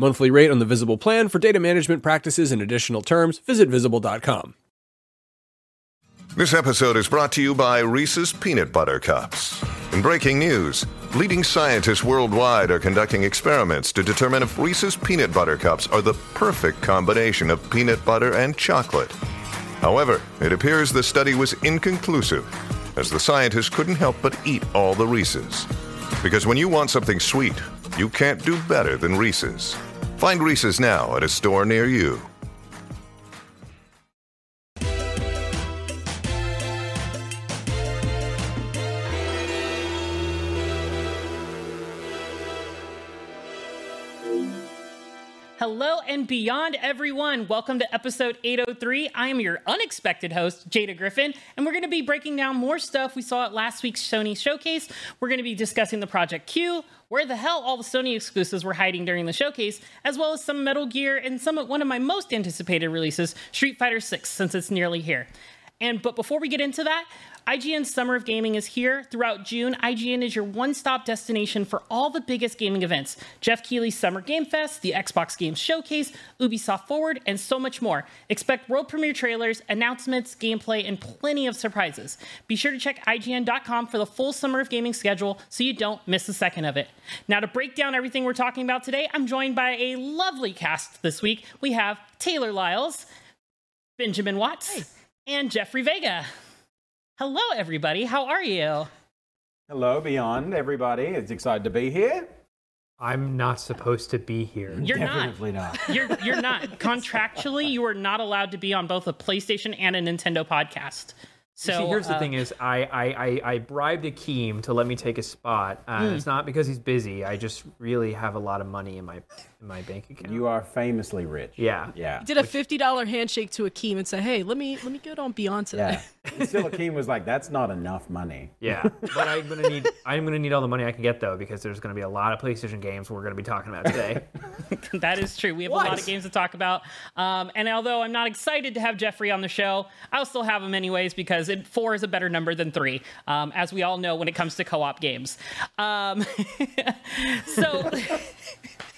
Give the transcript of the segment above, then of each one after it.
Monthly rate on the Visible plan for data management practices and additional terms, visit visible.com. This episode is brought to you by Reese's Peanut Butter Cups. In breaking news, leading scientists worldwide are conducting experiments to determine if Reese's Peanut Butter Cups are the perfect combination of peanut butter and chocolate. However, it appears the study was inconclusive, as the scientists couldn't help but eat all the Reese's. Because when you want something sweet, you can't do better than Reese's. Find Reese's now at a store near you. Hello and beyond, everyone. Welcome to episode 803. I am your unexpected host, Jada Griffin, and we're going to be breaking down more stuff we saw at last week's Sony showcase. We're going to be discussing the Project Q, where the hell all the Sony exclusives were hiding during the showcase, as well as some Metal Gear and some one of my most anticipated releases, Street Fighter 6, since it's nearly here. And but before we get into that, IGN's Summer of Gaming is here. Throughout June, IGN is your one stop destination for all the biggest gaming events Geoff Keighley's Summer Game Fest, the Xbox Games Showcase, Ubisoft Forward, and so much more. Expect world premiere trailers, announcements, gameplay, and plenty of surprises. Be sure to check IGN.com for the full Summer of Gaming schedule so you don't miss a second of it. Now, to break down everything we're talking about today, I'm joined by a lovely cast this week. We have Taylor Lyles, Benjamin Watts, and Jeffrey Vega. Hello, everybody. How are you? Hello, Beyond, everybody. It's excited to be here. I'm not supposed to be here. You're Definitely not. not. You're you're not. Contractually, you are not allowed to be on both a PlayStation and a Nintendo podcast. So See, here's the uh, thing: is I, I I I bribed Akeem to let me take a spot. Uh, Hmm. It's not because he's busy. I just really have a lot of money in my in my bank account. You are famously rich. yeah. Yeah. did a fifty dollar handshake to Akeem and say, "Hey, let me let me get on Beyond today." Yeah. And still, Akeem was like, "That's not enough money." Yeah, but I'm gonna need I'm gonna need all the money I can get though because there's gonna be a lot of PlayStation games we're gonna be talking about today. that is true. We have a lot of games to talk about. Um, and although I'm not excited to have Jeffrey on the show, I'll still have him anyways because it, four is a better number than three, um, as we all know when it comes to co-op games. Um, so.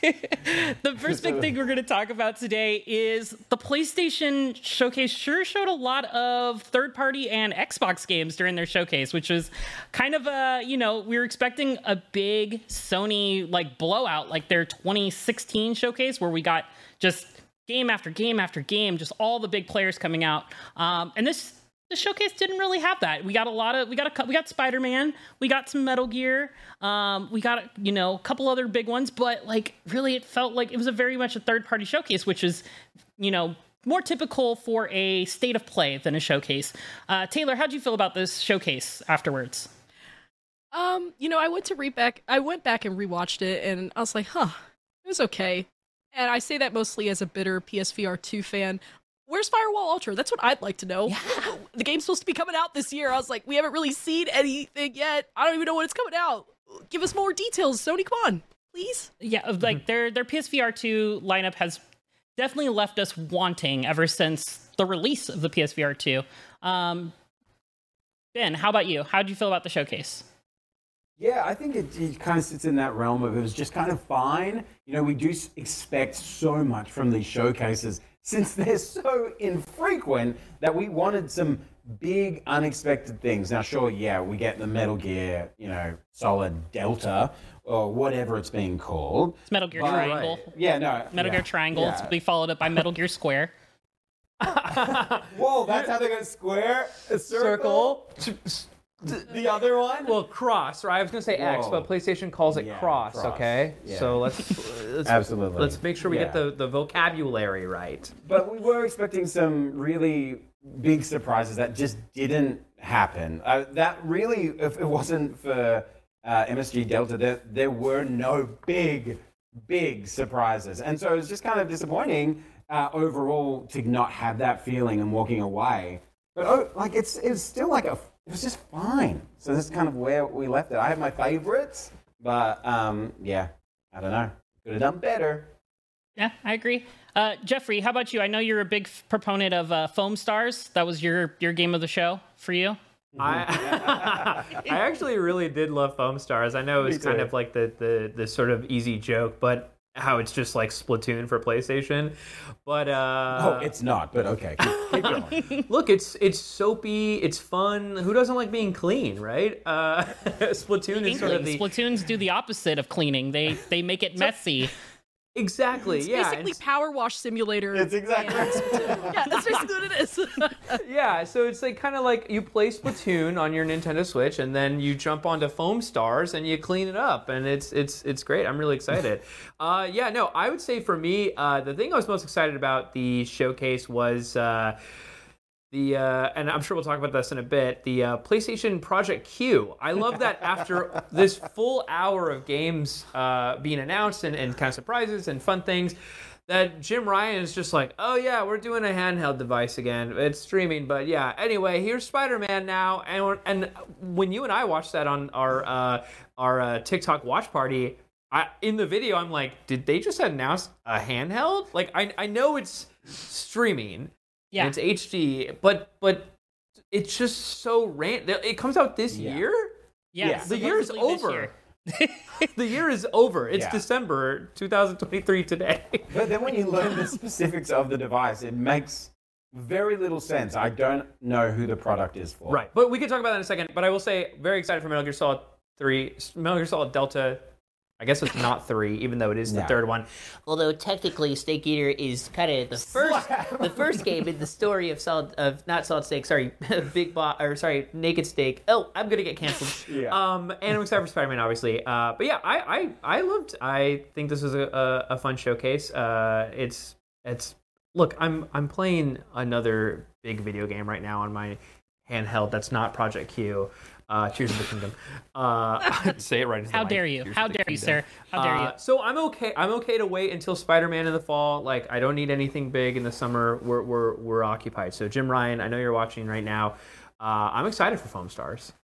The first big thing we're going to talk about today is the PlayStation showcase sure showed a lot of third party and Xbox games during their showcase, which was kind of a, you know, we were expecting a big Sony like blowout like their 2016 showcase where we got just game after game after game, just all the big players coming out. Um, and this the showcase didn't really have that. We got a lot of we got a we got Spider Man, we got some Metal Gear, um, we got you know a couple other big ones, but like really it felt like it was a very much a third party showcase, which is you know more typical for a state of play than a showcase. Uh, Taylor, how'd you feel about this showcase afterwards? Um, you know, I went to read back. I went back and rewatched it, and I was like, "Huh, it was okay." And I say that mostly as a bitter PSVR two fan. Where's Firewall Ultra? That's what I'd like to know. The game's supposed to be coming out this year. I was like, we haven't really seen anything yet. I don't even know when it's coming out. Give us more details, Sony. Come on, please. Yeah, of, like their their PSVR two lineup has definitely left us wanting ever since the release of the PSVR two. Um, ben, how about you? How did you feel about the showcase? Yeah, I think it, it kind of sits in that realm of it was just kind of fine. You know, we do expect so much from these showcases since they're so infrequent that we wanted some big unexpected things. Now, sure, yeah, we get the Metal Gear, you know, Solid Delta or whatever it's being called. It's Metal Gear But- Triangle. Yeah, no. Metal yeah, Gear Triangle. yeah. It's be followed up by Metal Gear Square. Whoa, that's how they're going to square a circle. The other one? well, cross. Right? I was gonna say X, Whoa. but PlayStation calls it Yeah, cross. cross. Okay. Yeah. So let's let's Absolutely. let's make sure we get Yeah. the the vocabulary right. But we were expecting some really big surprises that just didn't happen. Uh, that really, if it wasn't for uh, MSG Delta, there, there were no big big surprises. And so it was just kind of disappointing uh, overall to not have that feeling and walking away. But oh, like it's it's still like a it was just fine. So this is kind of where we left it. I have my favorites, but um, yeah, I don't know. Could have done better. Yeah, I agree. Uh, Jeffrey, how about you? I know you're a big f- proponent of uh, Foam Stars. That was your your game of the show for you. I I actually really did love Foam Stars. I know it was kind of like the, the the sort of easy joke, but how it's just like Splatoon for PlayStation. But uh Oh, it's not, but okay. Keep, keep going. look, it's it's soapy, it's fun. Who doesn't like being clean, right? Uh Splatoon is sort of the Splatoons do the opposite of cleaning. They they make it messy. Exactly. It's yeah. basically it's- Power Wash Simulator. It's exactly yeah, that's basically what it is. Yeah, so it's like kind of like you play Splatoon on your Nintendo Switch, and then you jump onto Foam Stars and you clean it up, and it's it's it's great. I'm really excited. uh, yeah, no, I would say for me, uh, the thing I was most excited about the showcase was. Uh, the uh, and I'm sure we'll talk about this in a bit. The uh, PlayStation Project Q. I love that after this full hour of games uh, being announced and, and kind of surprises and fun things, that Jim Ryan is just like, oh yeah, we're doing a handheld device again. It's streaming, but yeah. Anyway, here's Spider-Man now, and and when you and I watched that on our uh, our uh, TikTok watch party. I, in the video, I'm like, did they just announce a handheld? Like, I, I know it's streaming, Yeah. and it's HD, but but it's just so random. It comes out this Yeah. year. Yeah, Yeah. The year is over. year. The year is over. It's Yeah. December 2023 today. But then when you learn the specifics of the device, it makes very little sense. I don't know who the product is for. right, but we can talk about that in a second. But I will say, very excited for Metal Gear Solid 3, Metal Gear Solid Delta. I guess it's not three, even though it is the No. third one. Although technically, Snake Eater is kind of the first, the first game in the story of solid of not solid snake. Sorry, Big Boss or sorry, Naked Steak. Oh, I'm gonna get canceled. Yeah. Um, and I'm excited for Spider-Man, obviously. Uh, but yeah, I, I, I loved. I think this was a, a, a fun showcase. Uh, it's, it's. Look, I'm, I'm playing another big video game right now on my handheld. That's not Project Q. Uh, Cheers to the Kingdom. Uh, say it right. into the How mic. dare you? Tears How of the dare you, sir? How dare you? Uh, so I'm okay. I'm okay to wait until Spider-Man in the fall. Like I don't need anything big in the summer. We're we're we're occupied. So Jim Ryan, I know you're watching right now. Uh, I'm excited for Foam Stars.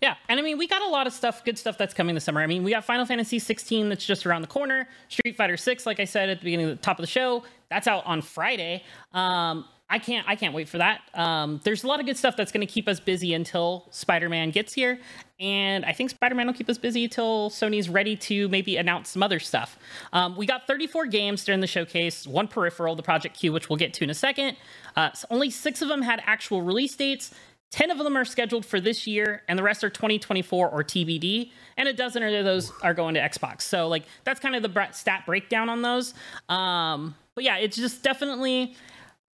Yeah, and I mean, we got a lot of stuff, good stuff that's coming this summer. I mean, we got Final Fantasy 16 that's just around the corner. Street Fighter 6, like I said at the beginning of the top of the show, that's out on Friday. Um, I can't, I can't wait for that. Um, there's a lot of good stuff that's going to keep us busy until Spider-Man gets here, and I think Spider-Man will keep us busy until Sony's ready to maybe announce some other stuff. Um, we got 34 games during the showcase, one peripheral, the Project Q, which we'll get to in a second. Uh, so only six of them had actual release dates. 10 of them are scheduled for this year, and the rest are 2024 or TBD. And a dozen of those are going to Xbox. So, like, that's kind of the stat breakdown on those. Um, but yeah, it's just definitely.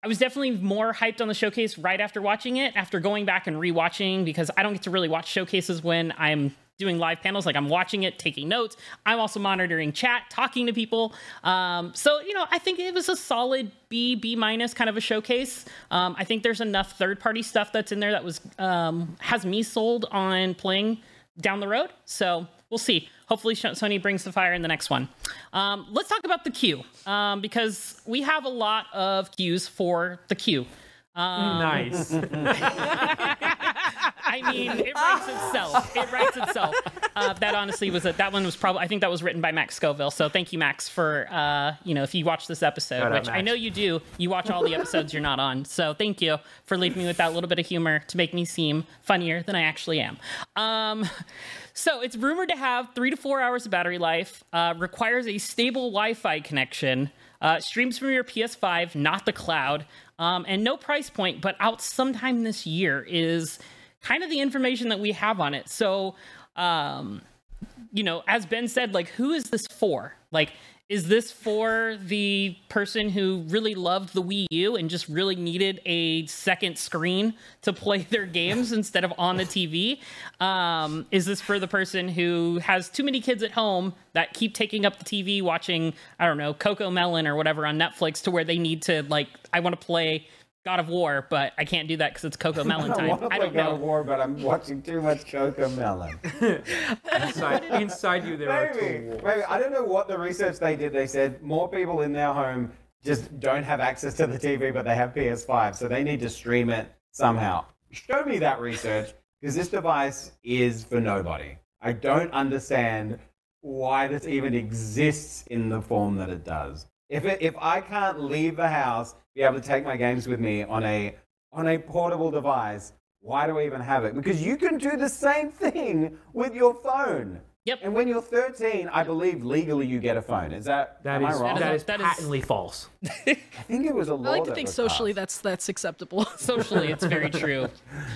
I was definitely more hyped on the showcase right after watching it, after going back and rewatching, because I don't get to really watch showcases when I'm doing live panels. Like I'm watching it, taking notes. I'm also monitoring chat, talking to people. Um, so you know, I think it was a solid B, B minus kind of a showcase. Um, I think there's enough third party stuff that's in there that was um, has me sold on playing down the road. So we'll see. Hopefully, Sony brings the fire in the next one. Um, let's talk about the queue um, because we have a lot of queues for the queue. Um, nice. I mean, it writes itself. It writes itself. Uh, that honestly was a, that one was probably I think that was written by Max Scoville. So thank you, Max, for uh, you know if you watch this episode, Shout out, which I know you do. You watch all the episodes you're not on. So thank you for leaving me with that little bit of humor to make me seem funnier than I actually am. Um, so it's rumored to have three to four hours of battery life. Uh, requires a stable Wi-Fi connection. Uh, streams from your PS5, not the cloud, um, and no price point, but out sometime this year is kind of the information that we have on it. So, um, you know, as Ben said, like, who is this for? Like, is this for the person who really loved the Wii U and just really needed a second screen to play their games instead of on the TV? Um, is this for the person who has too many kids at home that keep taking up the TV watching, I don't know, CoComelon or whatever on Netflix to where they need to, like, I want to play God of War, but I can't do that because it's Coco Melon I time. want to I don't God of know. War, but I'm watching too much CoComelon. inside, inside you there are Maybe, tools. maybe. I don't know what the research they did. They said more people in their home just don't have access to the TV, but they have PS5, so they need to stream it somehow. Show me that research, because this device is for nobody. I don't understand why this even exists in the form that it does. If it, if I can't leave the house, be able to take my games with me on a on a portable device, why do I even have it? Because you can do the same thing with your phone. Yep. And when you're 13, I believe legally you get a phone. Is that, That am is, I wrong? that is That is- patently false. I think it was a law I like to that think socially passed. that's that's acceptable. Socially, it's very true.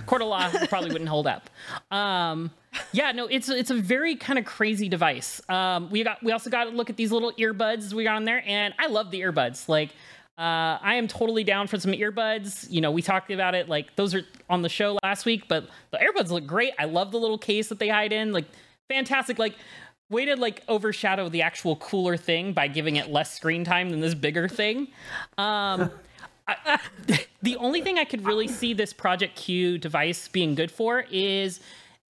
Court of law probably wouldn't hold up. Um, yeah, no, it's it's a very kind of crazy device. Um, we got we also got to look at these little earbuds we got on there, and I love the earbuds. Like, uh, I am totally down for some earbuds. You know, we talked about it. Like, those are on the show last week, but the earbuds look great. I love the little case that they hide in. Like, fantastic. Like. Way to like overshadow the actual cooler thing by giving it less screen time than this bigger thing. Um, the only thing I could really see this Project Q device being good for is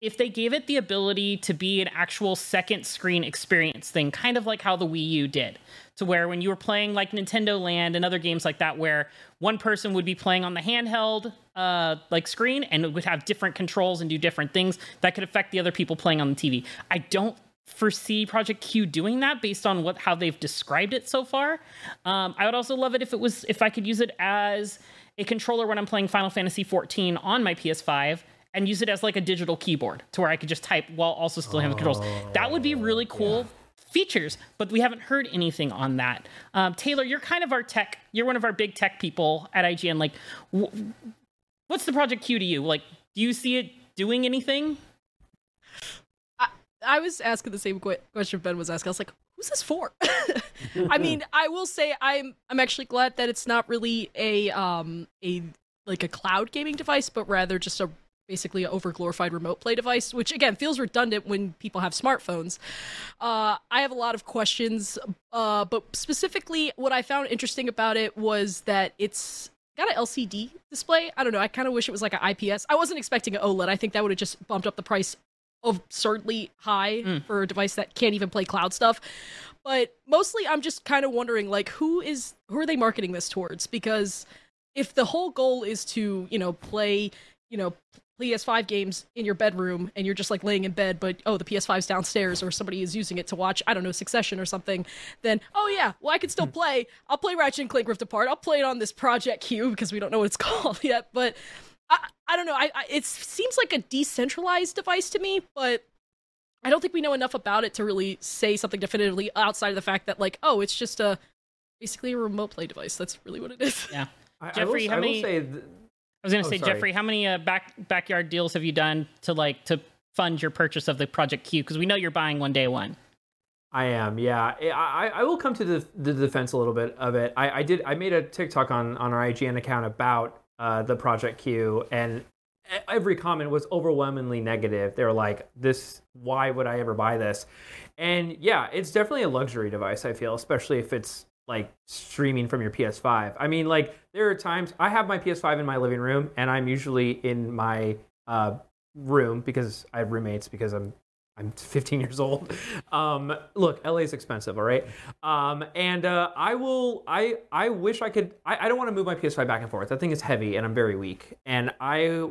if they gave it the ability to be an actual second screen experience thing, kind of like how the Wii U did. To where when you were playing like Nintendo Land and other games like that, where one person would be playing on the handheld uh, like screen and it would have different controls and do different things that could affect the other people playing on the TV. I don't foresee Project Q doing that based on what how they've described it so far. Um, I would also love it if it was if I could use it as a controller when I'm playing Final Fantasy 14 on my PS5 and use it as like a digital keyboard to where I could just type while also still having the controls. That would be really cool. Features, but we haven't heard anything on that. Um, Taylor, you're kind of our tech. You're one of our big tech people at IGN. Like, wh- what's the Project Q to you? Like, do you see it doing anything? I was asking the same que- question Ben was asking. I was like, "Who's this for?" I mean, I will say I'm I'm actually glad that it's not really a um a like a cloud gaming device, but rather just a basically an overglorified remote play device, which again feels redundant when people have smartphones. Uh, I have a lot of questions, uh, but specifically, what I found interesting about it was that it's got an LCD display. I don't know. I kind of wish it was like an IPS. I wasn't expecting an OLED. I think that would have just bumped up the price absurdly high for a device that can't even play cloud stuff. But mostly I'm just kind of wondering like who is who are they marketing this towards because if the whole goal is to, you know, play, you know, PS5 games in your bedroom and you're just like laying in bed but oh the PS5's downstairs or somebody is using it to watch I don't know Succession or something then oh yeah well I can still hmm. play I'll play Ratchet and Clank Rift Apart I'll play it on this Project Q because we don't know what it's called yet but I, I don't know. I, I it seems like a decentralized device to me, but I don't think we know enough about it to really say something definitively outside of the fact that like, oh, it's just a basically a remote play device. That's really what it is. Yeah. I, Jeffrey, I how many- I will say th- I was gonna Oh, say, sorry. Jeffrey, how many uh, back backyard deals have you done to like to fund your purchase of the Project Q? Because we know you're buying one day one. I am, yeah. I, I, will come to the, the defense a little bit of it. I, I did. I made a TikTok on on our IGN account about uh, the Project Q, and every comment was overwhelmingly negative. They were like, "This, why would I ever buy this?" And yeah, it's definitely a luxury device. I feel, especially if it's like streaming from your PS5. I mean, like there are times I have my PS5 in my living room, and I'm usually in my uh, room because I have roommates because I'm I'm 15 years old. Um, look, LA is expensive, all right. Um, and uh, I will. I I wish I could. I, I don't want to move my PS5 back and forth. That thing is heavy, and I'm very weak. And I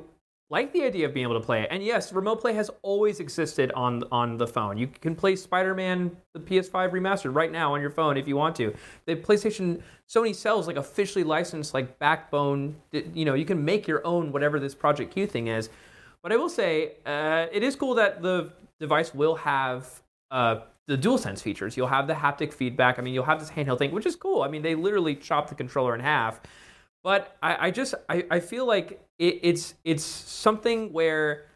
like the idea of being able to play it. And yes, remote play has always existed on on the phone. You can play Spider-Man the PS5 remastered right now on your phone if you want to. The PlayStation Sony sells like officially licensed like Backbone. You know, you can make your own whatever this Project Q thing is. But I will say, uh, it is cool that the device will have uh, the DualSense features. You'll have the haptic feedback. I mean, you'll have this handheld thing, which is cool. I mean, they literally chop the controller in half. But I, I just I, I feel like it, it's it's something where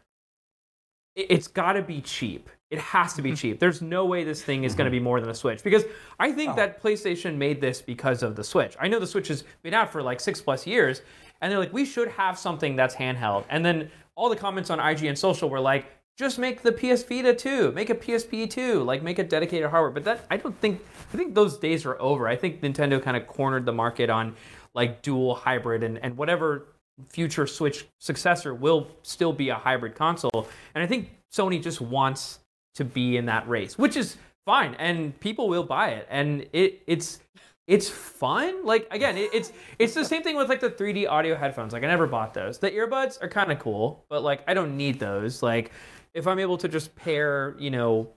it, it's got to be cheap. It has to be mm-hmm. cheap. There's no way this thing is going to mm-hmm. be more than a Switch because I think oh. that PlayStation made this because of the Switch. I know the Switch has been out for like six plus years, and they're like, we should have something that's handheld. And then all the comments on IGN social were like, just make the PS Vita 2, make a PSP 2, like make a dedicated hardware. But that I don't think I think those days are over. I think Nintendo kind of cornered the market on like dual hybrid and, and whatever future Switch successor will still be a hybrid console. And I think Sony just wants to be in that race, which is fine, and people will buy it, and it it's it's fun. Like again, it, it's it's the same thing with like the 3D audio headphones. Like I never bought those. The earbuds are kind of cool, but like I don't need those. Like if I'm able to just pair, you know,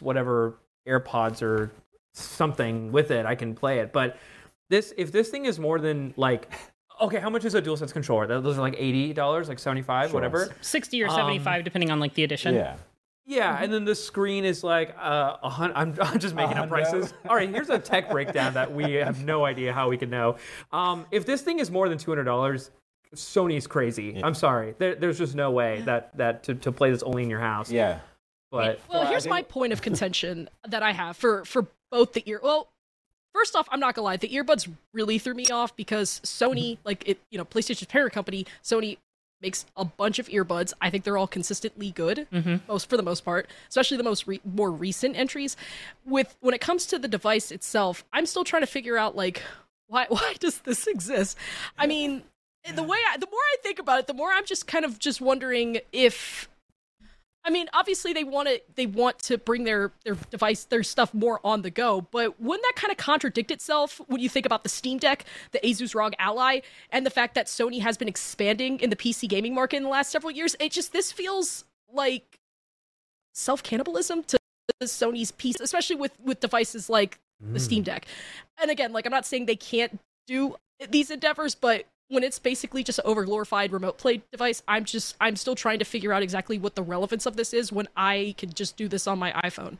whatever AirPods or something with it, I can play it. But this if this thing is more than like okay, how much is a DualSense controller? Those are like eighty dollars, like seventy five, whatever. 60 or Um, 75, depending on like the edition. Yeah. Yeah, and then the screen is like uh, a hundred. I'm, I'm just making up prices. All right, here's a tech breakdown that we have no idea how we can know. Um, if this thing is more than two hundred dollars, Sony's crazy. I'm sorry. There, there's just no way that that to, to play this only in your house. Yeah. But Well, Well, here's my point of contention that I have for for both the ear. Well, first off, I'm not gonna lie, the earbuds really threw me off because Sony, mm-hmm. like it, you know, PlayStation's parent company, Sony makes a bunch of earbuds. I think they're all consistently good, mm-hmm. most for the most part, especially the most re- more recent entries. With when it comes to the device itself, I'm still trying to figure out like why why does this exist? I mean, the way I, the more I think about it, the more I'm just kind of just wondering if I mean, obviously they want to they want to bring their their device their stuff more on the go, but wouldn't that kind of contradict itself when you think about the Steam Deck, the Asus ROG Ally, and the fact that Sony has been expanding in the PC gaming market in the last several years? It just this feels like self cannibalism to Sony's piece, especially with with devices like the Steam mm. Deck. And again, like I'm not saying they can't do these endeavors, but when it's basically just an over glorified remote play device, I'm just I'm still trying to figure out exactly what the relevance of this is when I can just do this on my iPhone.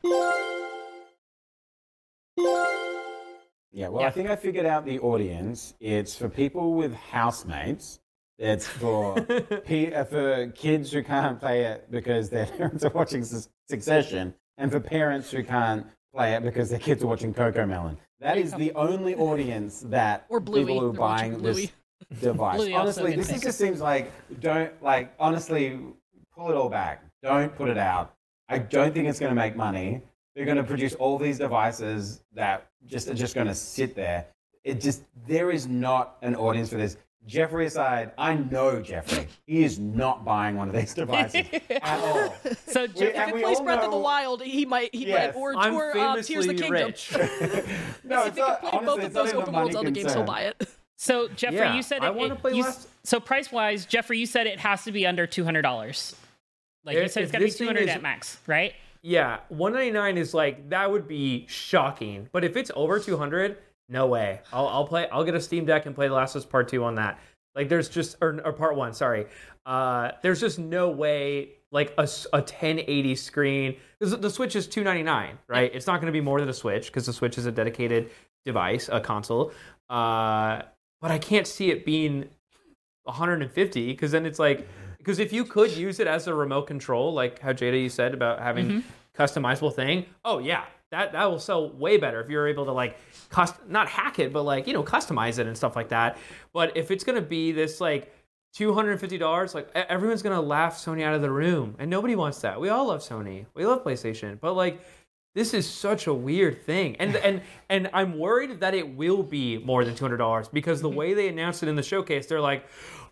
Yeah, well, I think I figured out the audience. It's for people with housemates. It's for pe- uh, for kids who can't play it because their parents are watching Su- Succession, and for parents who can't play it because their kids are watching CoComelon. That is the only audience that Or Bluey. people who are buying this Bluey. device. Bluey honestly, this it. just seems like don't like honestly pull it all back. Don't put it out. I don't think it's going to make money. They're going to produce all these devices that just are just going to sit there. It just there is not an audience for this. Jeffrey aside, I know Jeffrey. He is not buying one of these devices at all. So, We- Jeff, If we it plays all Breath of the Wild, he might he Yes. might or I'm or um, Tears of famously the Kingdom. rich. No, if it's he not, can play honestly, both of not those open worlds world Zelda games, he'll buy it. So Jeffrey, Yeah, you said I it, wanna play you, less- So price wise, Jeffrey, you said it has to be under two hundred dollars. Like you said, it's if got to be two hundred at max, right? yeah, 199 is like that would be shocking. But if it's over 200, no way. I'll I'll play. I'll get a Steam Deck and play The Last of Us Part Two on that. Like there's just or, or Part One. Sorry. Uh, there's just no way. Like a, a 1080 screen. 'cause the Switch is 299, right? It's not going to be more than a Switch because the Switch is a dedicated device, a console. Uh, but I can't see it being 150 because then it's like because if you could use it as a remote control, like how Jada you said about having mm-hmm. customizable thing, oh yeah, that that will sell way better if you're able to like cust not hack it, but like you know customize it and stuff like that. But if it's gonna be this like two hundred and fifty dollars, like everyone's gonna laugh Sony out of the room, and nobody wants that. We all love Sony, we love PlayStation, but like this is such a weird thing. And and and i'm worried that it will be more than $200 because the way they announced it in the showcase they're like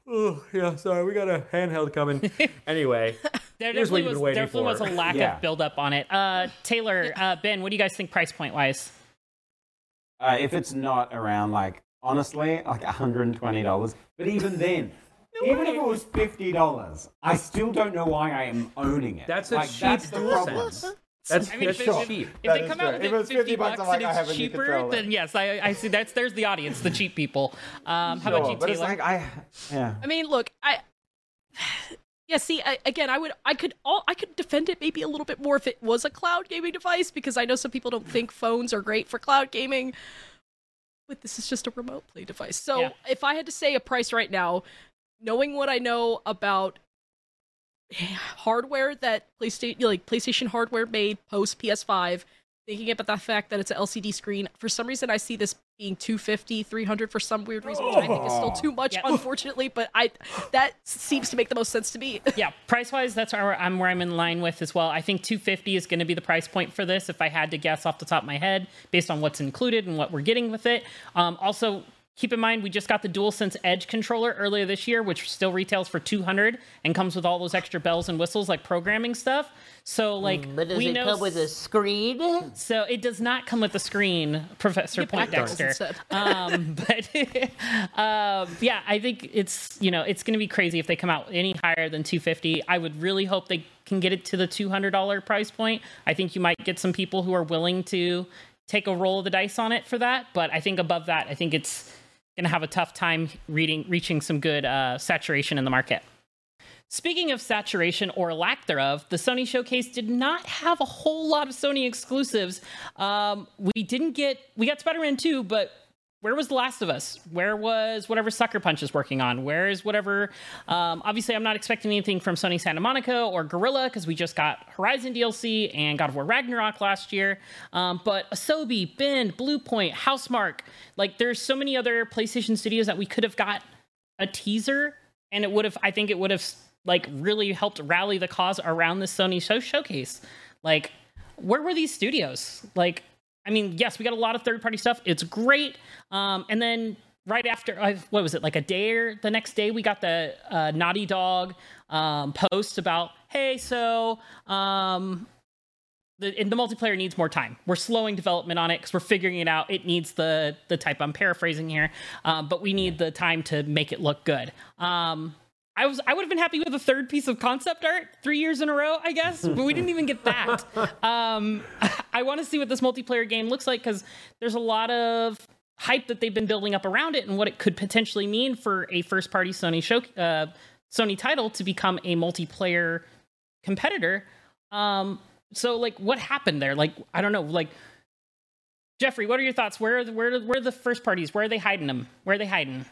oh yeah sorry we got a handheld coming. Anyway There Here's what definitely you've was been waiting definitely was a lack Yeah. of build up on it. Uh, Taylor, uh, Ben, what do you guys think price point wise? Uh, if it's not around like honestly like $120 but even then even if it was $50 i still don't know why i am owning it. That's a like, cheap that's the problem. DualSense. That's, I mean, that's if, it's- cheap if That they is come out with If it was 50 50 bucks, bucks I'm like, and it's cheaper, controller. then yes, I, I see. That's there's the audience, the cheap people. Um, how about Sure, you, but Taylor? like i yeah I mean, look, I yeah. See, I, again, I would, I could, all, I could defend it maybe a little bit more if it was a cloud gaming device because I know some people don't think phones are great for cloud gaming. But this is just a remote play device. So Yeah. if I had to say a price right now, knowing what I know about hardware that PlayStation, like PlayStation hardware made post PS5, thinking about the fact that it's an LCD screen. For some reason, I see this being 250, 300 for some weird reason, which I think is still too much, unfortunately. But I that seems to make the most sense to me. yeah, price wise, that's where I'm where I'm in line with as well. I think 250 is going to be the price point for this. If I had to guess off the top of my head, based on what's included and what we're getting with it. Um, also. Keep in mind, we just got the DualSense Edge controller earlier this year, which still retails for 200 and comes with all those extra bells and whistles like programming stuff. So, like, Mm, But does we it know come with a screen? So it does not come with a screen, Professor black Poindexter. um, but um, yeah, I think it's you know it's going to be crazy if they come out any higher than 250. I would really hope they can get it to the 200 dollar price point. I think you might get some people who are willing to take a roll of the dice on it for that. But I think above that, I think it's going to have a tough time reading reaching some good uh, saturation in the market. Speaking of saturation or lack thereof, the Sony showcase did not have a whole lot of Sony exclusives. Um, we didn't get we got Spider-Man 2, but where was The Last of Us? Where was whatever Sucker Punch is working on? Where is whatever? Um, obviously, I'm not expecting anything from Sony Santa Monica or Guerrilla because we just got Horizon DLC and God of War Ragnarok last year. Um, but Asobi, Bend, Bluepoint, Housemarque, like there's so many other PlayStation studios that we could have got a teaser and it would have i think it would have like really helped rally the cause around the sony show showcase like where were these studios like i mean yes we got a lot of third party stuff it's great um and then right after uh, what was it like a day or the next day we got the uh, naughty dog um post about hey so um the, and the multiplayer needs more time. We're slowing development on it because we're figuring it out. It needs the the type. I'm paraphrasing here, um, but we need the time to make it look good. Um, I was I would have been happy with a third piece of concept art three years in a row, I guess, but we didn't even get that. Um, I want to see what this multiplayer game looks like because there's a lot of hype that they've been building up around it and what it could potentially mean for a first party Sony show uh, Sony title to become a multiplayer competitor. Um, so like what happened there? Like I don't know. Like Jeffrey, what are your thoughts? Where are the, where are- where are the first parties? Where are they hiding them? Where are they hiding?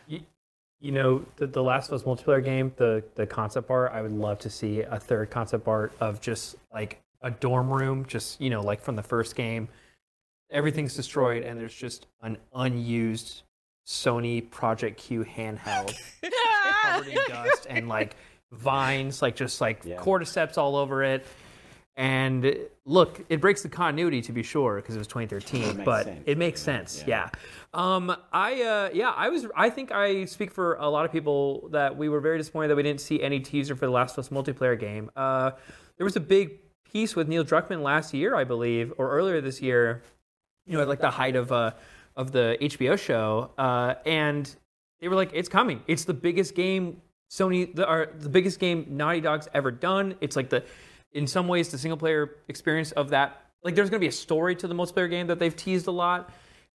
You know, the, the Last of Us multiplayer game, the the concept art, I would love to see a third concept art of just like a dorm room, just you know, like from the first game. Everything's destroyed, and there's just an unused Sony Project Q handheld covered in dust and like vines, like just like Yeah. cordyceps all over it. And look, it breaks the continuity to be sure because it was 2013, makes but sense. it makes sense. Yeah. Um, I uh, yeah, I was. I think I speak for a lot of people that we were very disappointed that we didn't see any teaser for the Last of Us multiplayer game. Uh, there was a big piece with Neil Druckmann last year, I believe, or earlier this year. You know, at like the height of uh, of the HBO show, uh, and they were like, "It's coming. It's the biggest game Sony, the, or the biggest game Naughty Dog's ever done. It's like the, in some ways, the single player experience of that. Like, there's going to be a story to the multiplayer game that they've teased a lot,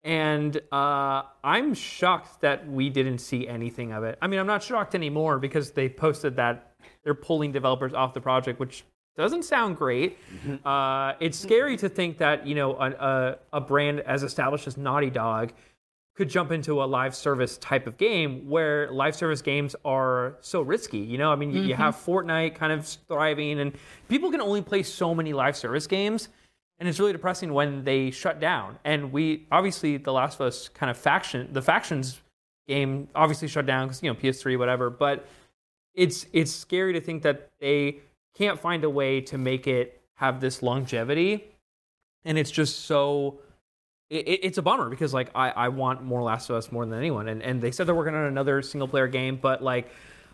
and uh, I'm shocked that we didn't see anything of it. I mean, I'm not shocked anymore because they posted that they're pulling developers off the project, which doesn't sound great. Uh, it's scary to think that you know a, a, a brand as established as Naughty Dog could jump into a live service type of game where live service games are so risky. You know, I mean, you you mm-hmm. have Fortnite kind of thriving, and people can only play so many live service games, and it's really depressing when they shut down. And we obviously, The Last of Us kind of faction, the factions game obviously shut down because you know PS3, whatever. But it's it's scary to think that they can't find a way to make it have this longevity, and it's just so it, it- it's a bummer because like I, I want more Last of Us more than anyone, and and they said they're working on another single player game, but like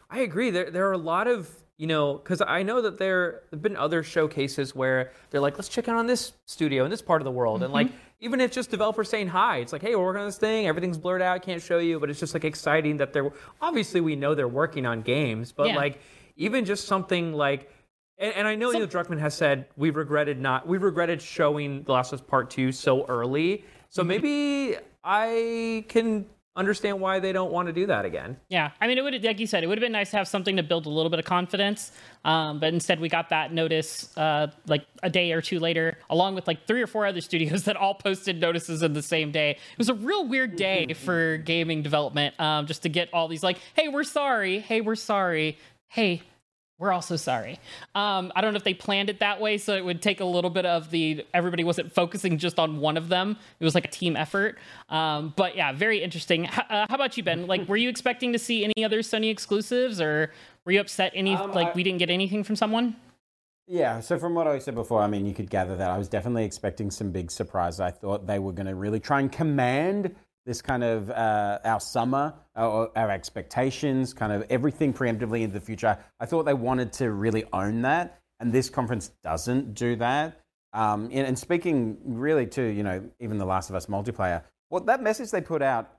I agree. There there are a lot of you know because I know that there have been other showcases where they're like let's check in on this studio in this part of the world, and like mm-hmm. even if it's just developers saying hi, it's like hey we're working on this thing, everything's blurred out, can't show you, but it's just like exciting that they're obviously we know they're working on games, but Yeah. like even just something like and, and I know Neil Druckmann has said we regretted not we regretted showing The Last of Us Part Two so early. So Mm-hmm. maybe I can understand why they don't want to do that again. Yeah, I mean, it would like you said, it would have been nice to have something to build a little bit of confidence. Um, but instead, we got that notice uh, like a day or two later, along with like three or four other studios that all posted notices in the same day. It was a real weird day for gaming development, um, just to get all these like, "Hey, we're sorry. Hey, we're sorry. Hey." We're also sorry. Um, I don't know if they planned it that way, so it would take a little bit of the everybody wasn't focusing just on one of them. It was like a team effort. Um, but yeah, very interesting. H- uh, how about you, Ben? Like, were you expecting to see any other Sony exclusives, or were you upset any Um, like I- we didn't get anything from someone? Yeah, so from what I said before, I mean, you could gather that I was definitely expecting some big surprises. I thought they were going to really try and command this kind of uh, our summer, our, our expectations, kind of everything preemptively into the future. I thought they wanted to really own that, and this conference doesn't do that. Um, and, and speaking really to you know even the Last of Us multiplayer, what that message they put out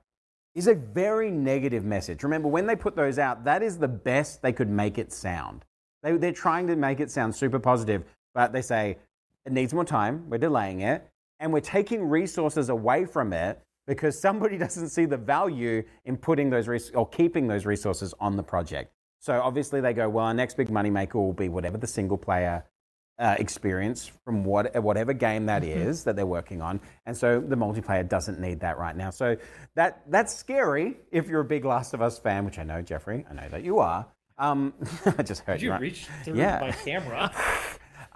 is a very negative message. Remember, when they put those out, that is the best they could make it sound. They, they're trying to make it sound super positive, but they say it needs more time, we're delaying it, and we're taking resources away from it because somebody doesn't see the value in putting those res- or keeping those resources on the project. So obviously they go, well, our next big moneymaker will be whatever the single player uh, experience from what, whatever game that is that they're working on. And so the multiplayer doesn't need that right now. So that, that's scary if you're a big Last of Us fan, which I know, Jeffrey, I know that you are. Um, I just heard you. right? through Yeah. camera?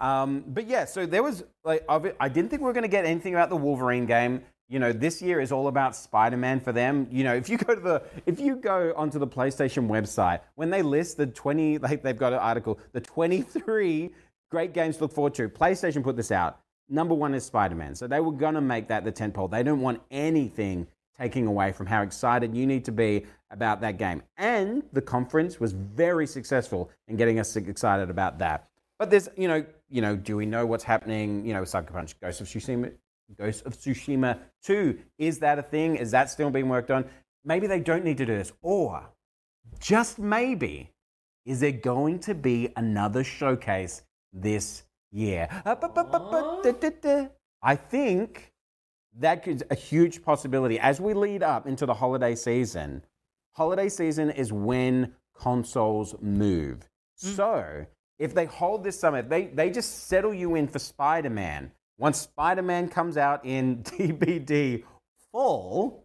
Um, but yeah, so there was like I didn't think we were going to get anything about the Wolverine game. You know, this year is all about Spider-Man for them. You know, if you go to the if you go onto the PlayStation website when they list the 20 like they've got an article, the 23 great games to look forward to. PlayStation put this out. Number 1 is Spider-Man. So they were going to make that the tentpole. They don't want anything taking away from how excited you need to be about that game. And the conference was very successful in getting us excited about that. But there's, you know, you know, do we know what's happening? You know, Sucker Punch, Ghost of Tsushima, Ghost of Tsushima 2. Is that a thing? Is that still being worked on? Maybe they don't need to do this. Or just maybe, is there going to be another showcase this year? Uh. I think that is a huge possibility as we lead up into the holiday season. Holiday season is when consoles move. So if they hold this summer, if they, they just settle you in for Spider Man. Once Spider Man comes out in DVD full,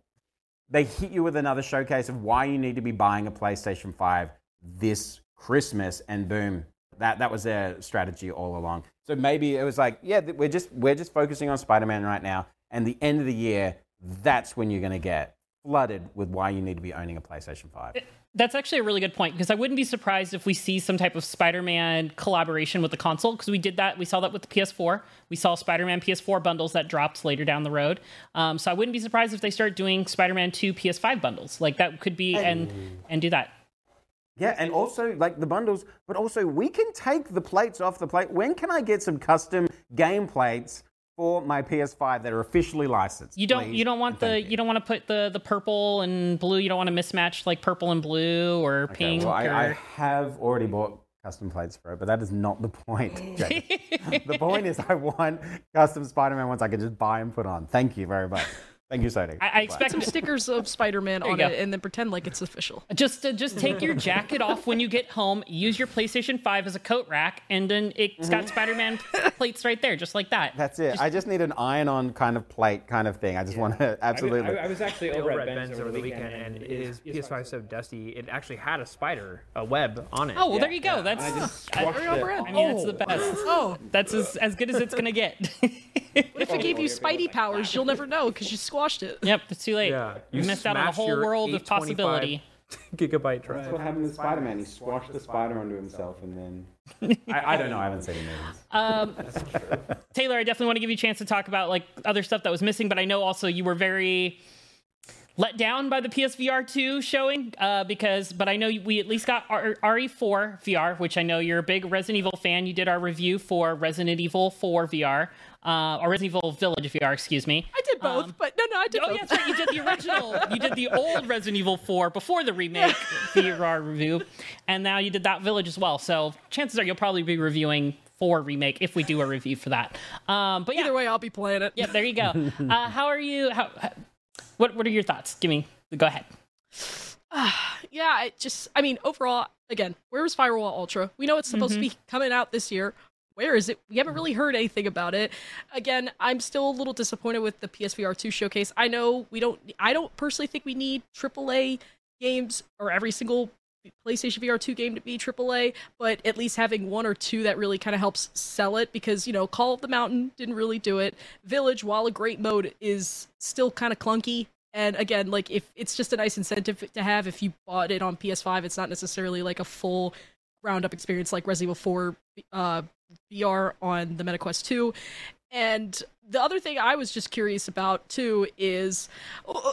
they hit you with another showcase of why you need to be buying a PlayStation 5 this Christmas, and boom, that, that was their strategy all along. So maybe it was like, yeah, we're just we're just focusing on Spider-Man right now, and the end of the year, that's when you're going to get flooded with why you need to be owning a PlayStation 5. That's actually a really good point because I wouldn't be surprised if we see some type of Spider-Man collaboration with the console because we did that. We saw that with the PS4. We saw Spider-Man PS4 bundles that dropped later down the road. Um, so I wouldn't be surprised if they start doing Spider-Man 2 PS5 bundles. Like that could be and and do that. Yeah, and also like the bundles, but also we can take the plates off the plate. When can I get some custom game plates for my PS5 that are officially licensed? You don't please? you don't want the thank you don't want to put the the purple and blue. You don't want to mismatch like purple and blue or Okay, pink. well, I, or... I have already bought custom plates for it, but that is not the point. The point is, I want custom Spider-Man ones I can just buy and put on. Thank you very much. Thank you, signing. I, I expect Some stickers of Spider-Man on it, and then pretend like it's official. Just uh, just take your jacket off when you get home. Use your PlayStation 5 as a coat rack, and then it's got Spider-Man plates right there, just like that. Mm-hmm. That's it. I just need an iron-on kind of plate, kind of thing. I just want to absolutely. I, I was actually over over at at Ben's over the weekend, and his PS5 is so dusty, it actually had a spider, a web on it. Oh well, there you go. That's I just I, squashed it. I mean, it's the best. Oh, That's as as good as it's gonna get. what if it gave you Spidey powers? You'll never know because you squashed it. yep, it's too late. Yeah, you missed out on a whole world of possibility. gigabyte drive. That's what happened with Spider-Man. He squashed the spider onto himself, and then I, I don't know. I haven't seen the movies. Um, Taylor, I definitely want to give you a chance to talk about like other stuff that was missing, but I know also you were very let down by the PSVR 2 showing uh, because, but I know we at least got R- RE4 VR, which I know you're a big Resident Evil fan. You did our review for Resident Evil 4 VR, uh, or Resident Evil Village if you are, excuse me. I did both, but no, no, I did Oh, both. yeah, that's right. You did the original. you did the old Resident Evil 4 before the remake VR review, and now you did that Village as well. So chances are you'll probably be reviewing 4 remake if we do a review for that. Um, but yeah, Either way, I'll be playing it. Yep, there you go. Uh, how are you? How, how- what What are your thoughts? Give me. Go ahead. yeah, I just, I mean, overall, again, where is Firewall Ultra? We know it's supposed to be coming out this year. Where is it? We haven't really heard anything about it. Again, I'm still a little disappointed with the PSVR 2 showcase. I know we don't, I don't personally think we need AAA games or every single PlayStation VR 2 game to be AAA, but at least having one or two that really kind of helps sell it because, you know, Call of the Mountain didn't really do it. Village, while a great mode, is still kind of clunky. And again, like if it's just a nice incentive to have if you bought it on PS5, it's not necessarily like a full ground up experience like Resident Evil 4 uh, VR on the MetaQuest 2. And the other thing I was just curious about too is,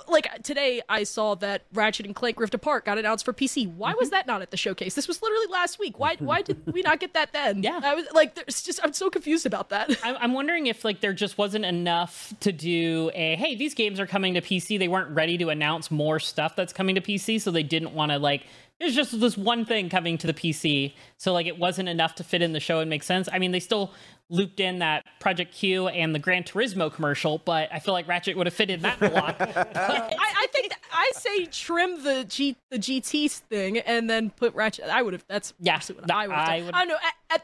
like today I saw that Ratchet and Clank Rift Apart got announced for PC. Why was mm-hmm. that not at the showcase? This was literally last week. Why why did we not get that then? Yeah. I was like, there's just I'm so confused about that. I'm, I'm wondering if like there just wasn't enough to do a hey these games are coming to PC. They weren't ready to announce more stuff that's coming to PC, so they didn't want to like. There's just this one thing coming to the PC, so like it wasn't enough to fit in the show and make sense. I mean, they still looped in that Project Q and the Gran Turismo commercial, but I feel like Ratchet would have fit in that block. I, I think that, I say trim the G the GT thing and then put Ratchet. I would have. That's Yeah, what I would. have I done. would- I don't know.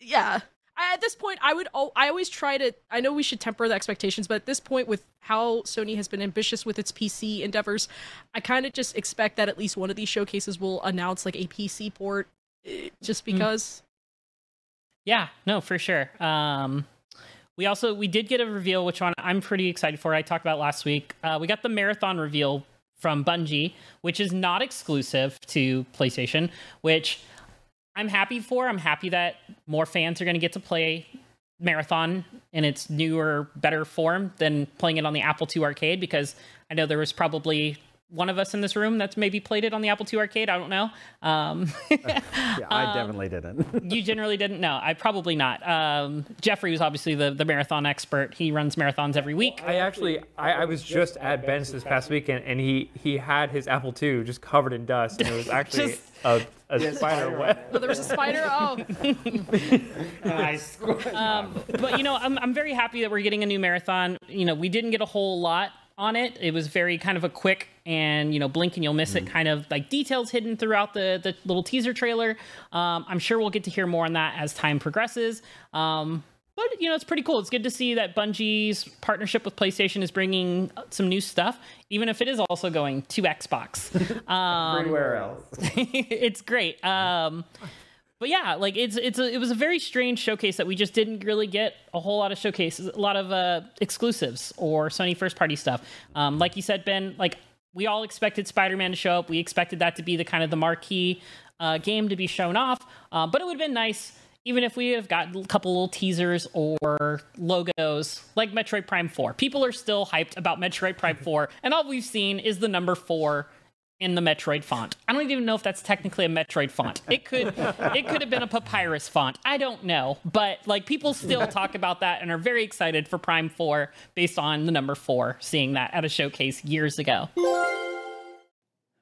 Yeah. At this point, I would. al- I always try to. I know we should temper the expectations, but at this point, with how Sony has been ambitious with its PC endeavors, I kind of just expect that at least one of these showcases will announce like a PC port, eh, just Mm. because. Yeah, no, for sure. Um, we also we did get a reveal, which one I'm pretty excited for. I talked about last week. Uh, we got the marathon reveal from Bungie, which is not exclusive to PlayStation, which I'm happy for. I'm happy that more fans are going to get to play marathon in its newer, better form than playing it on the Apple II arcade because I know there was probably one of us in this room that's maybe played it on the Apple II arcade. I don't know. Um, Yeah, I definitely didn't. you generally didn't know. I probably not. Um, Jeffrey was obviously the, the marathon expert. He runs marathons every week. I actually, I, I was just at Ben's this past weekend, and he he had his Apple II just covered in dust, and it was actually Just- a, a spider web. Oh, there was a spider. Oh, nice. but you know, I'm I'm very happy that we're getting a new marathon. You know, we didn't get a whole lot on it. It was very kind of a quick and you know, blink and you'll miss it kind of like details hidden throughout the the little teaser trailer. Um, I'm sure we'll get to hear more on that as time progresses. Um, but you know, it's pretty cool. It's good to see that Bungie's partnership with PlayStation is bringing some new stuff, even if it is also going to Xbox. Um, Everywhere else. it's great. Um, but yeah, like it's it's a, it was a very strange showcase that we just didn't really get a whole lot of showcases, a lot of uh, exclusives or Sony first party stuff. Um, like you said, Ben, like we all expected Spider Man to show up. We expected that to be the kind of the marquee uh, game to be shown off. Uh, but it would have been nice. Even if we have got a couple little teasers or logos like Metroid Prime 4, people are still hyped about Metroid Prime 4, and all we've seen is the number 4 in the Metroid font. I don't even know if that's technically a Metroid font. It could it could have been a papyrus font. I don't know, but like people still talk about that and are very excited for Prime 4 based on the number 4 seeing that at a showcase years ago.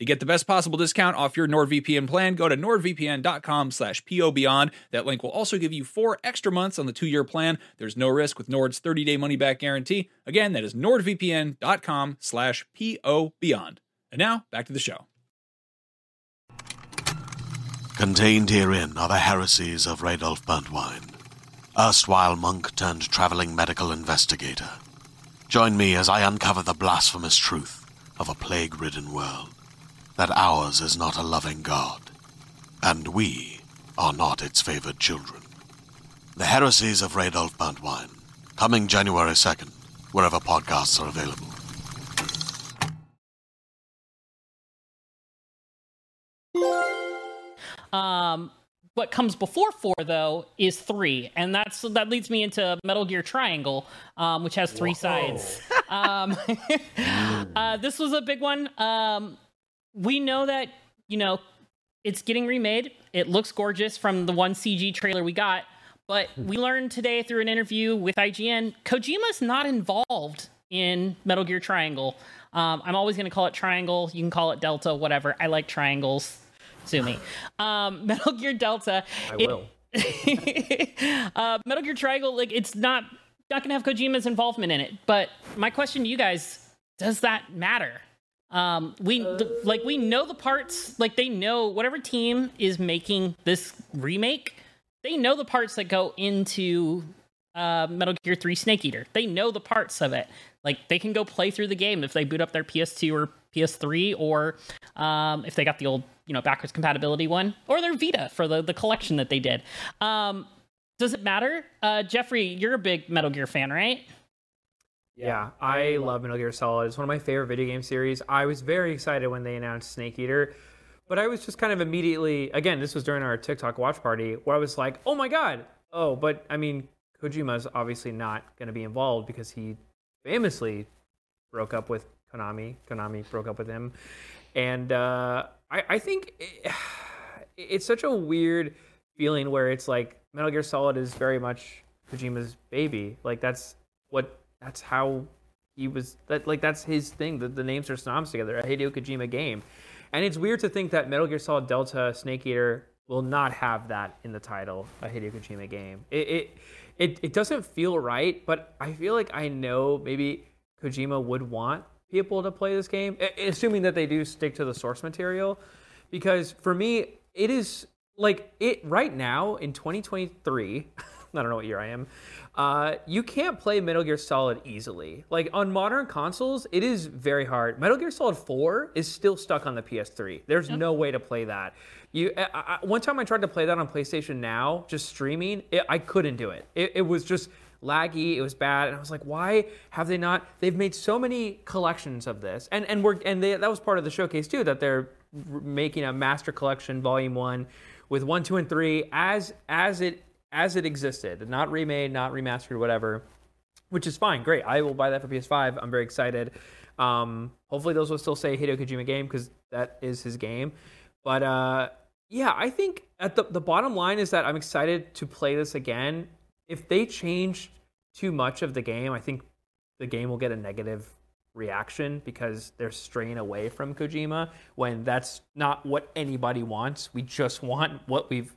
To get the best possible discount off your NordVPN plan, go to nordvpn.com slash pobeyond. That link will also give you four extra months on the two-year plan. There's no risk with Nord's 30-day money-back guarantee. Again, that is nordvpn.com slash pobeyond. And now, back to the show. Contained herein are the heresies of Radolf Burntwine, erstwhile monk turned traveling medical investigator. Join me as I uncover the blasphemous truth of a plague ridden world that ours is not a loving God, and we are not its favored children. The heresies of Radolf Burntwine, coming January 2nd, wherever podcasts are available. Um, what comes before four though is three, and that's that leads me into Metal Gear Triangle, um, which has three sides. Um, uh, this was a big one. Um, we know that you know it's getting remade. It looks gorgeous from the one CG trailer we got, but we learned today through an interview with IGN, Kojima's not involved in Metal Gear Triangle. Um, I'm always going to call it Triangle. You can call it Delta, whatever. I like triangles. Sue me. Um, Metal Gear Delta. I it- will. uh, Metal Gear Triangle, like it's not not gonna have Kojima's involvement in it. But my question to you guys: Does that matter? Um, we the, like we know the parts, like they know whatever team is making this remake, they know the parts that go into uh, Metal Gear 3 Snake Eater. They know the parts of it. Like they can go play through the game if they boot up their PS2 or PS3, or um, if they got the old, you know, backwards compatibility one, or their Vita for the the collection that they did. Um, does it matter? Uh, Jeffrey, you're a big Metal Gear fan, right? Yeah, I love Metal Gear Solid. It's one of my favorite video game series. I was very excited when they announced Snake Eater, but I was just kind of immediately again, this was during our TikTok watch party where I was like, "Oh my god." Oh, but I mean, Kojima's obviously not going to be involved because he famously broke up with Konami. Konami broke up with him. And uh, I, I think it, it's such a weird feeling where it's like Metal Gear Solid is very much Kojima's baby. Like that's what that's how he was that like that's his thing. The, the names are synonymous together. A Hideo Kojima game. And it's weird to think that Metal Gear Solid Delta Snake Eater will not have that in the title, a Hideo Kojima game. It it it, it doesn't feel right, but I feel like I know maybe Kojima would want people to play this game, assuming that they do stick to the source material. Because for me, it is like it right now in 2023. I don't know what year I am. Uh, you can't play Metal Gear Solid easily. Like on modern consoles, it is very hard. Metal Gear Solid 4 is still stuck on the PS3. There's no way to play that. You I, I, one time I tried to play that on PlayStation Now, just streaming. It, I couldn't do it. it. It was just laggy. It was bad, and I was like, why have they not? They've made so many collections of this, and and we're and they, that was part of the showcase too. That they're making a master collection, volume one, with one, two, and three as as it as it existed, not remade, not remastered, whatever which is fine. Great. I will buy that for PS5. I'm very excited. Um, hopefully, those will still say Hideo Kojima game because that is his game. But uh, yeah, I think at the the bottom line is that I'm excited to play this again. If they change too much of the game, I think the game will get a negative reaction because they're straying away from Kojima when that's not what anybody wants. We just want what we've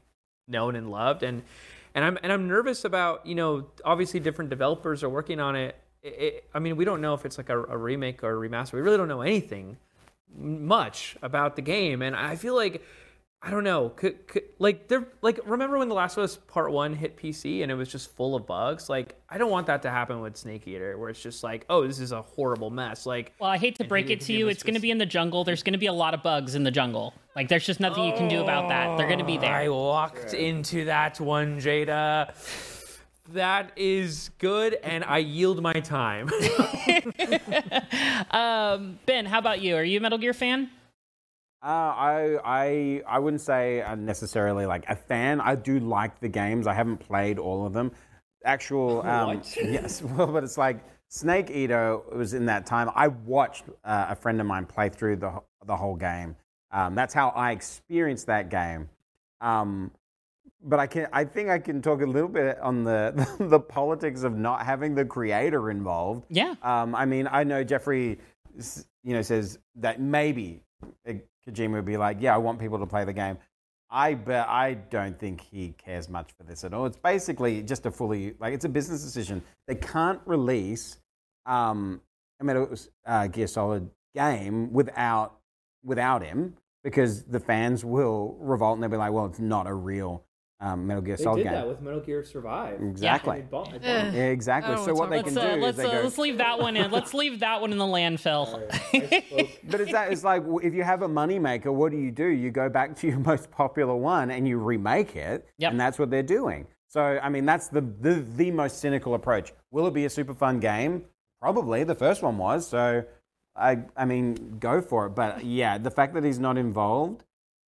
known and loved and and I'm and I'm nervous about you know obviously different developers are working on it. It- it- I mean we don't know if it's like a, a remake or a remaster. We really don't know anything much about the game, and I feel like I don't know. Could, could, like they're like remember when The Last of Us Part One hit PC and it was just full of bugs? Like I don't want that to happen with Snake Eater, where it's just like oh this is a horrible mess. Like Well, I hate to break it to you. It's going to be in the jungle. There's going to be a lot of bugs in the jungle. Like, there's just nothing you can do about that. They're going to be there. I there. walked into that one, Jada. That is good, and I yield my time. Um, ben, how about you? Are you a Metal Gear fan? Uh, I I I wouldn't say I'm necessarily like a fan. I do like the games. I haven't played all of them. Actual um, yes, well, but it's like Snake Eater was in that time. I watched uh, a friend of mine play through the the whole game. Um, that's how I experienced that game. Um, but I can I think I can talk a little bit on the the politics of not having the creator involved. Yeah. Um, I mean, I know Jeffrey, you know, says that maybe uh, Kojima would be like, "Yeah, I want people to play the game." I bet I don't think he cares much for this at all. It's basically just a fully like it's a business decision. They can't release um, a Metal uh, Gear Solid game without without him because the fans will revolt and they'll be like, "Well, it's not a real um, Metal Gear They Solid did that with Metal Gear Survive. Exactly. They bought- they bought- Eh. Yeah, exactly. So what they can Let's, do uh, is let's, they uh, go, let's leave that one in. Let's leave that one in the landfill. But it's that it's like if you have a moneymaker, what do you do? You go back to your most popular one and you remake it, Yep. and that's what they're doing. So I mean, that's the, the the most cynical approach. Will it be a super fun game? Probably. The first one was. So I I mean, go for it. But yeah, the fact that he's not involved,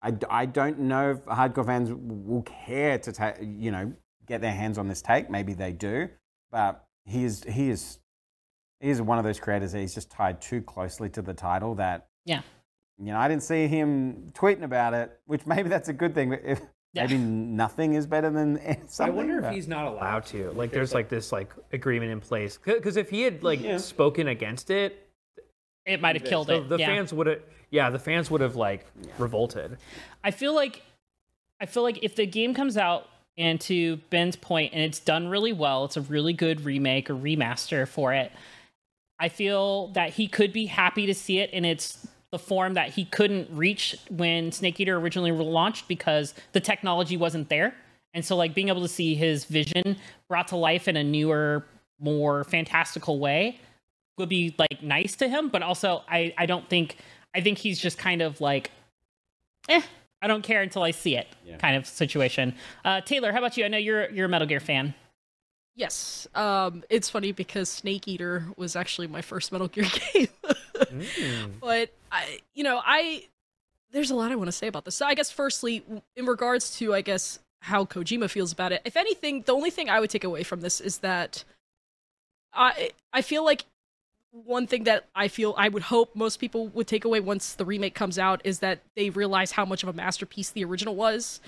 I, d- I don't know if hardcore fans will care to ta- you know get their hands on this take. Maybe they do, but he is he is he is one of those creators that he's just tied too closely to the title that Yeah. you know I didn't see him tweeting about it, which maybe that's a good thing. but If Yeah. maybe nothing is better than I wonder if he's not allowed to. Like, there's like this like agreement in place because if he had like spoken against it, It might have killed the, it. the yeah. fans would have. Yeah, the fans would have like revolted. I feel like I feel like if the game comes out and to Ben's point and it's done really well, it's a really good remake or remaster for it. I feel that he could be happy to see it in its the form that he couldn't reach when Snake Eater originally launched because the technology wasn't there. And so like being able to see his vision brought to life in a newer, more fantastical way would be like nice to him, but also I I don't think I think he's just kind of like eh, I don't care until I see it kind of situation. Uh, Taylor, how about you? I know you're you're a Metal Gear fan. Yes. Um, it's funny because Snake Eater was actually my first Metal Gear game. But I, you know, I there's a lot I want to say about this. So I guess firstly, in regards to I guess how Kojima feels about it. If anything, the only thing I would take away from this is that I I feel like one thing that I feel I would hope most people would take away once the remake comes out is that they realize how much of a masterpiece the original was.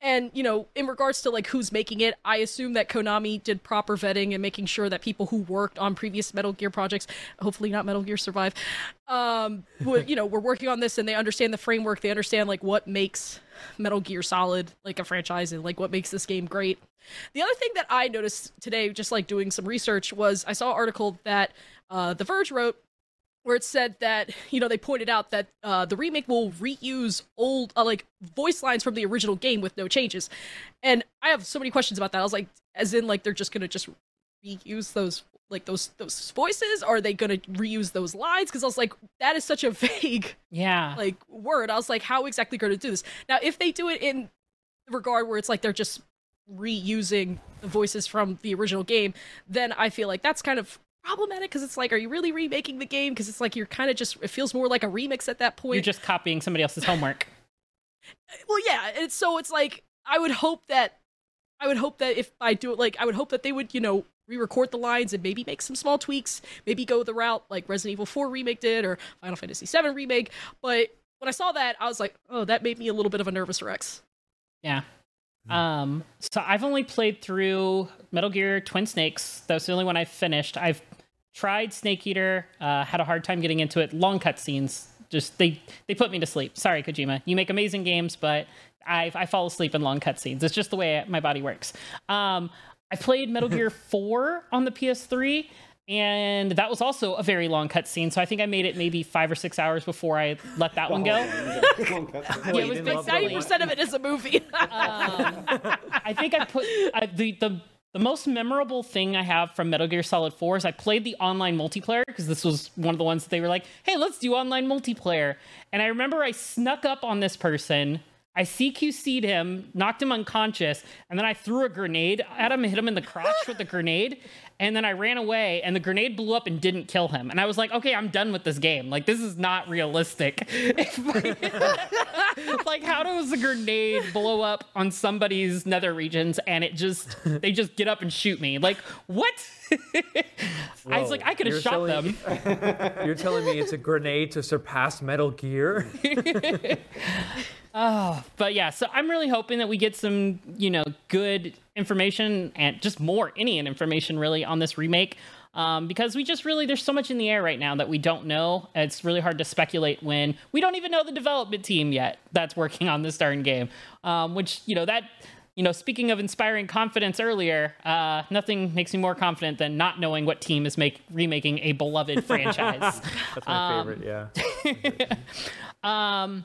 And, you know, in regards to like who's making it, I assume that Konami did proper vetting and making sure that people who worked on previous Metal Gear projects, hopefully not Metal Gear Survive, um, would, you know, were working on this and they understand the framework, they understand like what makes Metal Gear Solid like a franchise and like what makes this game great. The other thing that I noticed today, just like doing some research, was I saw an article that uh, The Verge wrote where it said that you know they pointed out that uh, the remake will reuse old uh, like voice lines from the original game with no changes, and I have so many questions about that. I was like, as in like they're just gonna just reuse those like those those voices? Are they gonna reuse those lines? Because I was like, that is such a vague Yeah. like word. I was like, how exactly to do this? Now, if they do it in the regard where it's like they're just reusing the voices from the original game, then I feel like that's kind of problematic because it's like, are you really remaking the game? Because it's like you're kind of just it feels more like a remix at that point. You're just copying somebody else's homework. well, yeah. And so it's like I would hope that I would hope that if I do it, like I would hope that they would, you know, re-record the lines and maybe make some small tweaks, maybe go the route like Resident Evil 4 remake did or Final Fantasy 7 remake. But when I saw that, I was like, oh, that made me a little bit of a nervous Rex. Yeah. Um, so I've only played through Metal Gear Twin Snakes. That was the only one I finished. I've tried Snake Eater, uh, had a hard time getting into it. Long cutscenes, just they they put me to sleep. Sorry, Kojima. You make amazing games, but I I fall asleep in long cutscenes. It's just the way my body works. Um, I played Metal Gear 4 on the PS3, and that was also a very long cutscene. So I think I made it maybe five or six hours before I let that one go. yeah, it was Like ninety percent of it is a movie. I think I put I, the the the most memorable thing I have from Metal Gear Solid 4 is I played the online multiplayer because this was one of the ones that they were like, "Hey, let's do online multiplayer." And I remember I snuck up on this person. I CQC'd him, knocked him unconscious, and then I threw a grenade at him, hit him in the crotch with the grenade, and then I ran away, and the grenade blew up and didn't kill him. And I was like, okay, I'm done with this game. Like, this is not realistic. like, how does a grenade blow up on somebody's nether regions and it just, they just get up and shoot me? Like, what? I was like, I could have shot telling- them. You're telling me it's a grenade to surpass Metal Gear? Oh, but yeah, so I'm really hoping that we get some, you know, good information and just more any information really on this remake. Um, because we just really there's so much in the air right now that we don't know. It's really hard to speculate when we don't even know the development team yet that's working on this darn game. Um, which you know that you know, speaking of inspiring confidence earlier, uh, nothing makes me more confident than not knowing what team is make remaking a beloved franchise. That's my favorite. Yeah. um,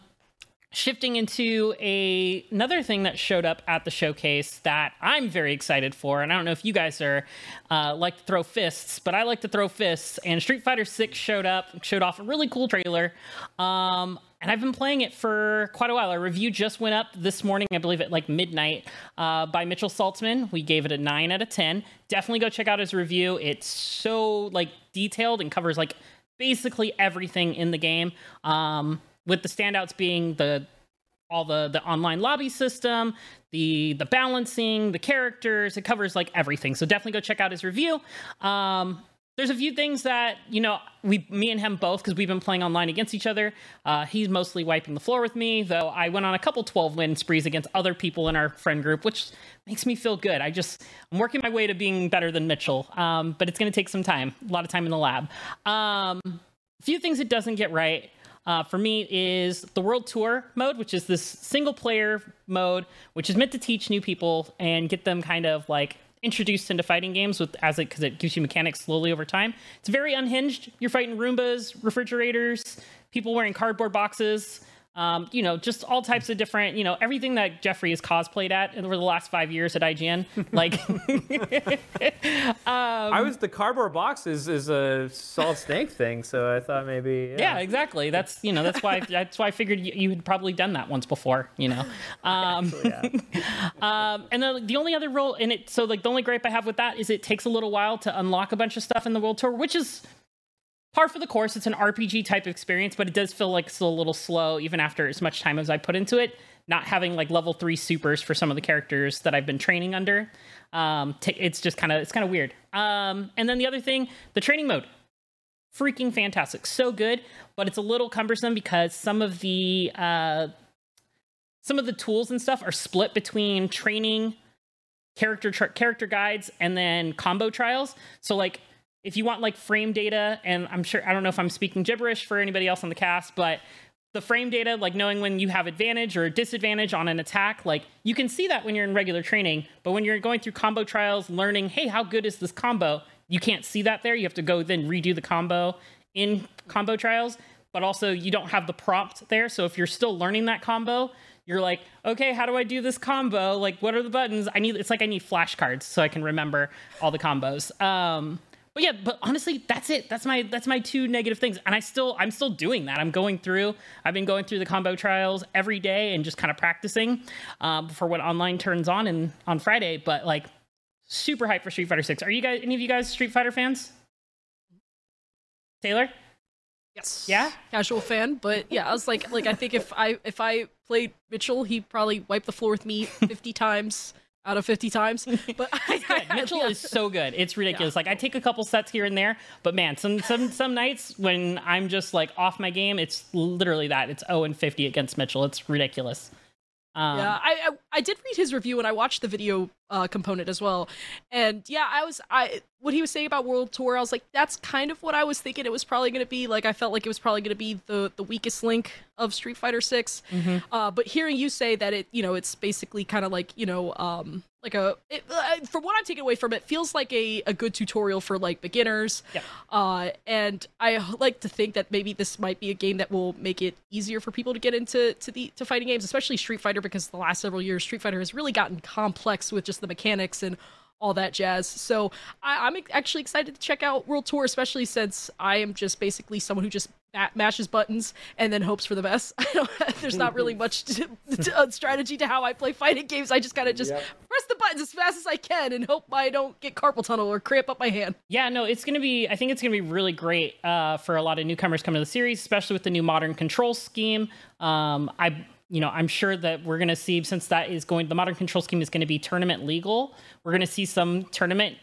shifting into a another thing that showed up at the showcase that I'm very excited for, and I don't know if you guys are uh, like to throw fists, but I like to throw fists. And Street Fighter Six showed up, showed off a really cool trailer. Um, and I've been playing it for quite a while. Our review just went up this morning, I believe at like midnight, uh, by Mitchell Saltzman. We gave it a nine out of ten. Definitely go check out his review. It's so like detailed and covers like basically everything in the game. Um, with the standouts being the all the the online lobby system, the the balancing, the characters. It covers like everything. So definitely go check out his review. Um, there's a few things that you know we me and him both because we've been playing online against each other uh, he's mostly wiping the floor with me though i went on a couple 12 win sprees against other people in our friend group which makes me feel good i just i'm working my way to being better than mitchell um, but it's going to take some time a lot of time in the lab um, a few things it doesn't get right uh, for me is the world tour mode which is this single player mode which is meant to teach new people and get them kind of like introduced into fighting games with as it because it gives you mechanics slowly over time. It's very unhinged. You're fighting Roombas, refrigerators, people wearing cardboard boxes. Um, you know, just all types of different, you know, everything that Jeffrey has cosplayed at over the last five years at IGN. Like, I was the cardboard box is, is a solid snake thing, so I thought maybe. yeah, exactly. That's you know, that's why that's why I figured you, you had probably done that once before. You know, um, um, and then the only other role in it, so like the only gripe I have with that is it takes a little while to unlock a bunch of stuff in the world tour, which is par for the course. It's an RPG type experience, but it does feel like it's a little slow, even after as much time as I put into it. Not having like level three supers for some of the characters that I've been training under, um, t- it's just kind of it's kind of weird. Um, and then the other thing, the training mode, freaking fantastic, so good, but it's a little cumbersome because some of the uh, some of the tools and stuff are split between training character tra- character guides and then combo trials. So like if you want like frame data and I'm sure I don't know if I'm speaking gibberish for anybody else on the cast, but the frame data like knowing when you have advantage or disadvantage on an attack, like you can see that when you're in regular training, but when you're going through combo trials learning, hey, how good is this combo? You can't see that there. You have to go then redo the combo in combo trials, but also you don't have the prompt there. So if you're still learning that combo, you're like, okay, how do I do this combo? Like, what are the buttons? I need. It's like I need flashcards so I can remember all the combos. Um, but yeah, but honestly, that's it. That's my that's my two negative things, and I still I'm still doing that. I'm going through. I've been going through the combo trials every day and just kind of practicing um, for when online turns on and on Friday. But like, super hype for Street Fighter Six. Are you guys any of you guys Street Fighter fans? Taylor. Yes. Yeah? Casual fan, but yeah, I was like, like I think if I if I played Mitchell, he probably wiped the floor with me fifty times out of fifty times. But I. Mitchell is so good. It's ridiculous. Like I take a couple sets here and there, but man, some some some nights when I'm just like off my game, it's literally that. It's 0 and 50 against Mitchell. It's ridiculous. Um, yeah, I, I I did read his review and I watched the video uh, component as well, and yeah, I was I what he was saying about World Tour, I was like, that's kind of what I was thinking. It was probably going to be like I felt like it was probably going to be the the weakest link of Street Fighter 6 uh, but hearing you say that it you know it's basically kind of like you know um like a it, uh, from what I'm taking away from it feels like a, a good tutorial for like beginners. Yep. Uh, and I like to think that maybe this might be a game that will make it easier for people to get into to the to fighting games, especially Street Fighter, because the last several years Street Fighter has really gotten complex with just the mechanics and all that jazz. So I, I'm actually excited to check out World Tour, especially since I am just basically someone who just ma- mashes buttons and then hopes for the best. There's not really much to, to, uh, strategy to how I play fighting games. I just gotta just Yep. press the buttons as fast as I can and hope I don't get carpal tunnel or cramp up my hand. Yeah, no, it's gonna be. I think it's gonna be really great uh, for a lot of newcomers coming to the series, especially with the new modern control scheme. Um, I, you know, I'm sure that we're gonna see since that is going. The modern control scheme is going to be tournament legal. We're gonna see some tournament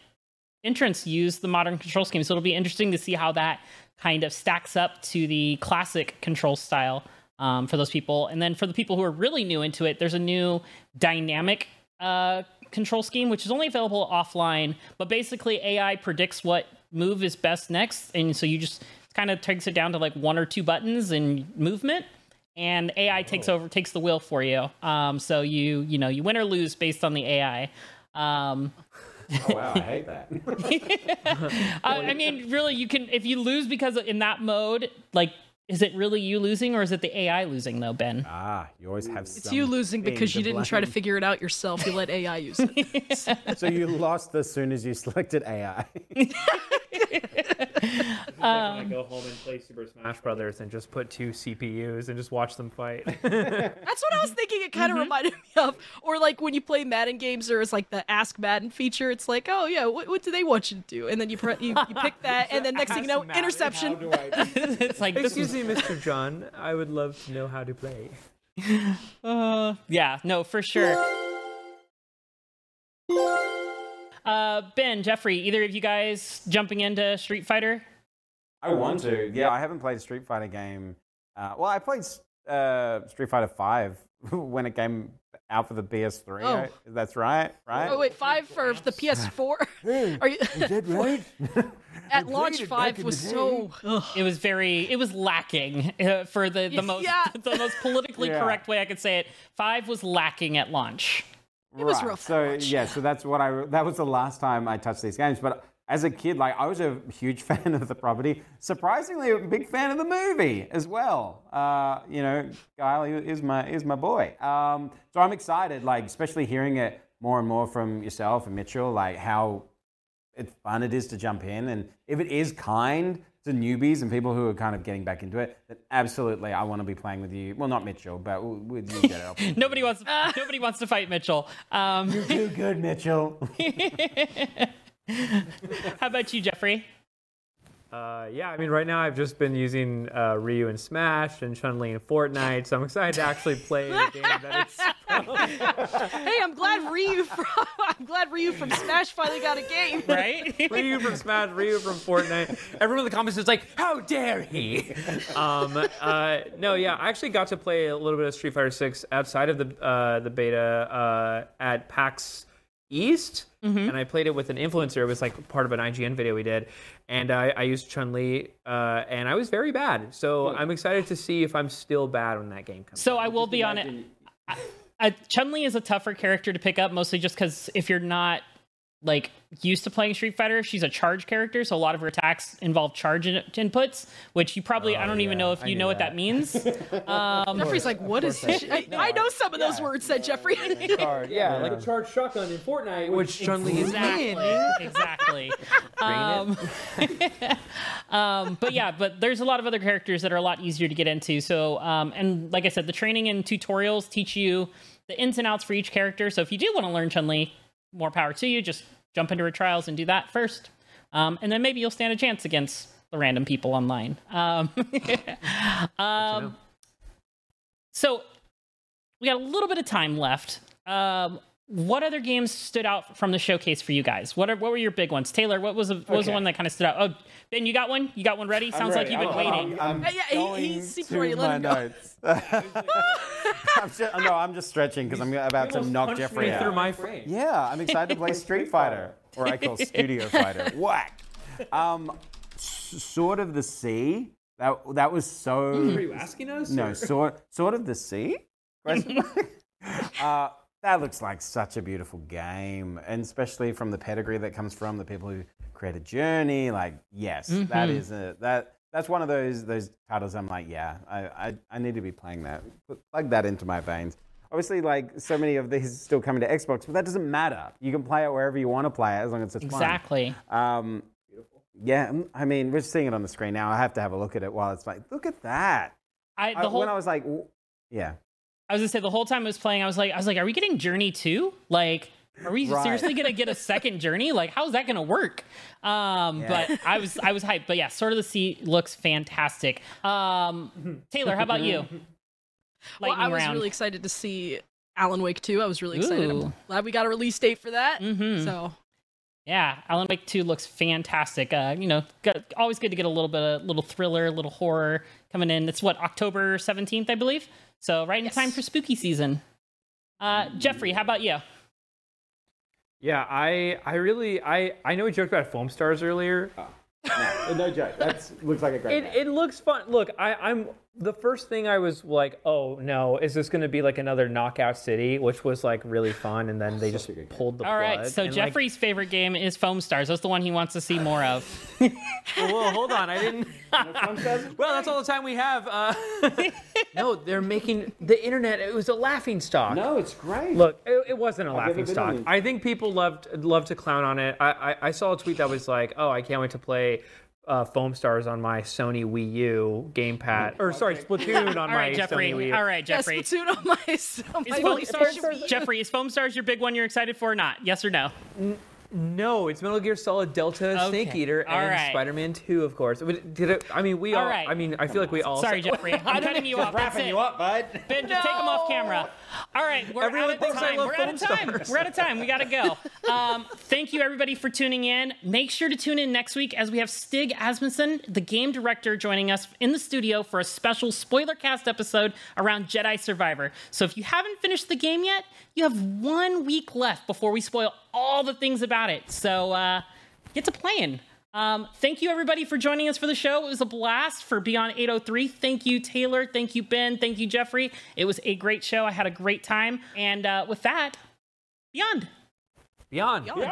entrants use the modern control scheme. So it'll be interesting to see how that kind of stacks up to the classic control style um, for those people. And then for the people who are really new into it, there's a new dynamic uh, control scheme, which is only available offline. But basically, AI predicts what move is best next, and so you just kind of takes it down to like one or two buttons and movement, and AI takes over, takes the wheel for you. Um, so you you know you win or lose based on the AI. Um, Oh, wow, I hate that. I, I mean, really, you can if you lose because in that mode, like, is it really you losing or is it the AI losing though, Ben? ah, you always have. It's you losing because you didn't try to figure it out yourself. You let AI use it. So you lost as soon as you selected AI. I go home and play Super Smash Brothers and just put two CPUs and just watch them fight. That's what I was thinking. It kind of reminded me of, or like when you play Madden games, there is like the Ask Madden feature. It's like, oh yeah, what, what do they want you to do? And then you pre- you, you pick that, and then next thing you know, interception. it's like Excuse me, Mr. John. I would love to know how to play. uh, yeah, no, for sure. Uh, Ben, Jeffrey, either of you guys jumping into Street Fighter? I want to. Yeah, I haven't played a Street Fighter game. Uh, well, I played uh, Street Fighter Five when it came out for the PS3. Oh. right? That's right, right? Oh wait, five for the PS4. Are you? that right? At launch, five was so. Ugh. It was very, it was lacking uh, for the, the most Yeah. the most politically Yeah. correct way I could say it. Five was lacking at launch. It was right. rough So yeah, so that's what I. That was the last time I touched these games. But as a kid, like I was a huge fan of the property. Surprisingly, a big fan of the movie as well. Uh, you know, Guile is my is my boy. Um, so I'm excited, like especially hearing it more and more from yourself and Mitchell, like how it's fun it is to jump in, and if it is kind to newbies and people who are kind of getting back into it, absolutely I want to be playing with you. Well, not Mitchell, but with you. Get Nobody wants nobody wants to fight Mitchell. Um, You're Too good, Mitchell. how about you, Jeffrey? Uh, yeah, I mean, right now I've just been using uh, Ryu in Smash and Chun Li in Fortnite, so I'm excited to actually play a game that it's. Hey, I'm glad Ryu from I'm glad Ryu from Smash finally got a game. Right? Ryu from Smash, Ryu from Fortnite. Everyone in the comments is like, "How dare he?" Um, uh, no, yeah, I actually got to play a little bit of Street Fighter Six outside of the uh, the beta uh, at PAX East, and I played it with an influencer. It was like part of an IGN video we did, and I, I used Chun Li, uh, and I was very bad. So I'm excited to see if I'm still bad when that game comes. So I will be on it. Chun Li is a tougher character to pick up, mostly just because if you're not like used to playing Street Fighter, she's a charge character, so a lot of her attacks involve charge in- inputs, which you probably I don't even know if you knew know what that. that means. Um, Jeffrey's like, what is? This? I, I know some of those words, said Jeffrey. yeah, like a charge shotgun in Fortnite, which Chun Li is exactly, exactly. Um, um, but yeah, but there's a lot of other characters that are a lot easier to get into. So, um, and like I said, the training and tutorials teach you the ins and outs for each character. So if you do want to learn Chun Li, more power to you. Just jump into her trials and do that first, um, and then maybe you'll stand a chance against the random people online. Um, um, so we got a little bit of time left. Um, what other games stood out from the showcase for you guys? What are what were your big ones? Taylor, what was the, what was the one that kind of stood out? Oh, Ben, you got one? You got one ready? Sounds like you've been waiting. I'm, Yeah, he- going he seems to ready. My go. notes. I'm just, no, I'm just stretching because I'm about to knock Jeffrey me out. through my frame. Yeah, I'm excited to play Street Fighter, or I call Studio Fighter. Whack. Um, Sword of the Sea. That that was so. Are you asking us? No, or- sort Sword of the Sea. Question mark? uh, that looks like such a beautiful game, and especially from the pedigree that comes from the people who created Journey. Like, yes, that is a that that's one of those those titles. I'm like, yeah, I I, I need to be playing that. Put, plug that into my veins. Obviously, like so many of these still coming to Xbox, but that doesn't matter. You can play it wherever you want to play it as long as it's fun. Exactly. Um, yeah, I mean, we're seeing it on the screen now. I have to have a look at it while it's like, look at that. I I- the whole when I was like, yeah, I was gonna say the whole time I was playing, I was like, I was like, are we getting Journey two? Like, are we Right. seriously gonna get a second Journey? Like, how's that gonna work? Um, Yeah. but I was I was hyped. But yeah, Sword of the Sea looks fantastic. Um, Taylor, how about you? well, I was round. really excited to see Alan Wake 2. I was really excited. Ooh. I'm glad we got a release date for that. Mhm. So Yeah, Alan Wake 2 looks fantastic. Uh, you know, got, always good to get a little bit of little thriller, a little horror coming in. It's what October 17th, I believe. So right in Yes. time for spooky season. Uh, Jeffrey, how about you? Yeah, I I really I I know we joked about foam stars earlier, No, no joke. That looks like a great. It, it looks fun. Look, I, I'm the first thing I was like, oh no, is this going to be like another Knockout City, which was like really fun, and then they just pulled the All right, plug. so and, like, Jeffrey's favorite game is Foam Stars. That's the one he wants to see more of. Well, hold on, I didn't. well, that's all the time we have. Uh, no, they're making the internet. It was a laughing stock. no, it's great. Look, it, it wasn't a never laughing been stock. on. I think people loved love to clown on it. I, I, I saw a tweet that was like, "Oh, I can't wait to play uh, Foam Stars on my Sony Wii U gamepad." Or sorry, Splatoon on my right, Sony Jeffrey. Wii U. All right, Yes, Jeffrey. Splatoon on my, on Is my Foam Stars, Vita. Jeffrey, is Foam Stars your big one you're excited for or not? Yes or no? No, it's Metal Gear Solid Delta, Snake Eater, All and right. Spider-Man 2, of course. But did it? I mean, we All all. right. I mean, I feel like we all. Sorry, Jeffrey. I'm cutting you off. That's wrapping it. you up, bud. Ben, just take him off camera. All right, we're Everyone out of thinks I time. We're out of time. Stars. We're out of time. We gotta go. Um, thank you everybody for tuning in. Make sure to tune in next week as we have Stig Asmussen, the game director, joining us in the studio for a special spoiler cast episode around Jedi Survivor. So if you haven't finished the game yet, you have one week left before we spoil all the things about it. So uh, get to playing. Um, thank you everybody for joining us for the show. It was a blast for Beyond 803. Thank you, Taylor. Thank you, Ben. Thank you, Jeffrey. It was a great show. I had a great time. And uh, with that, Beyond. Beyond.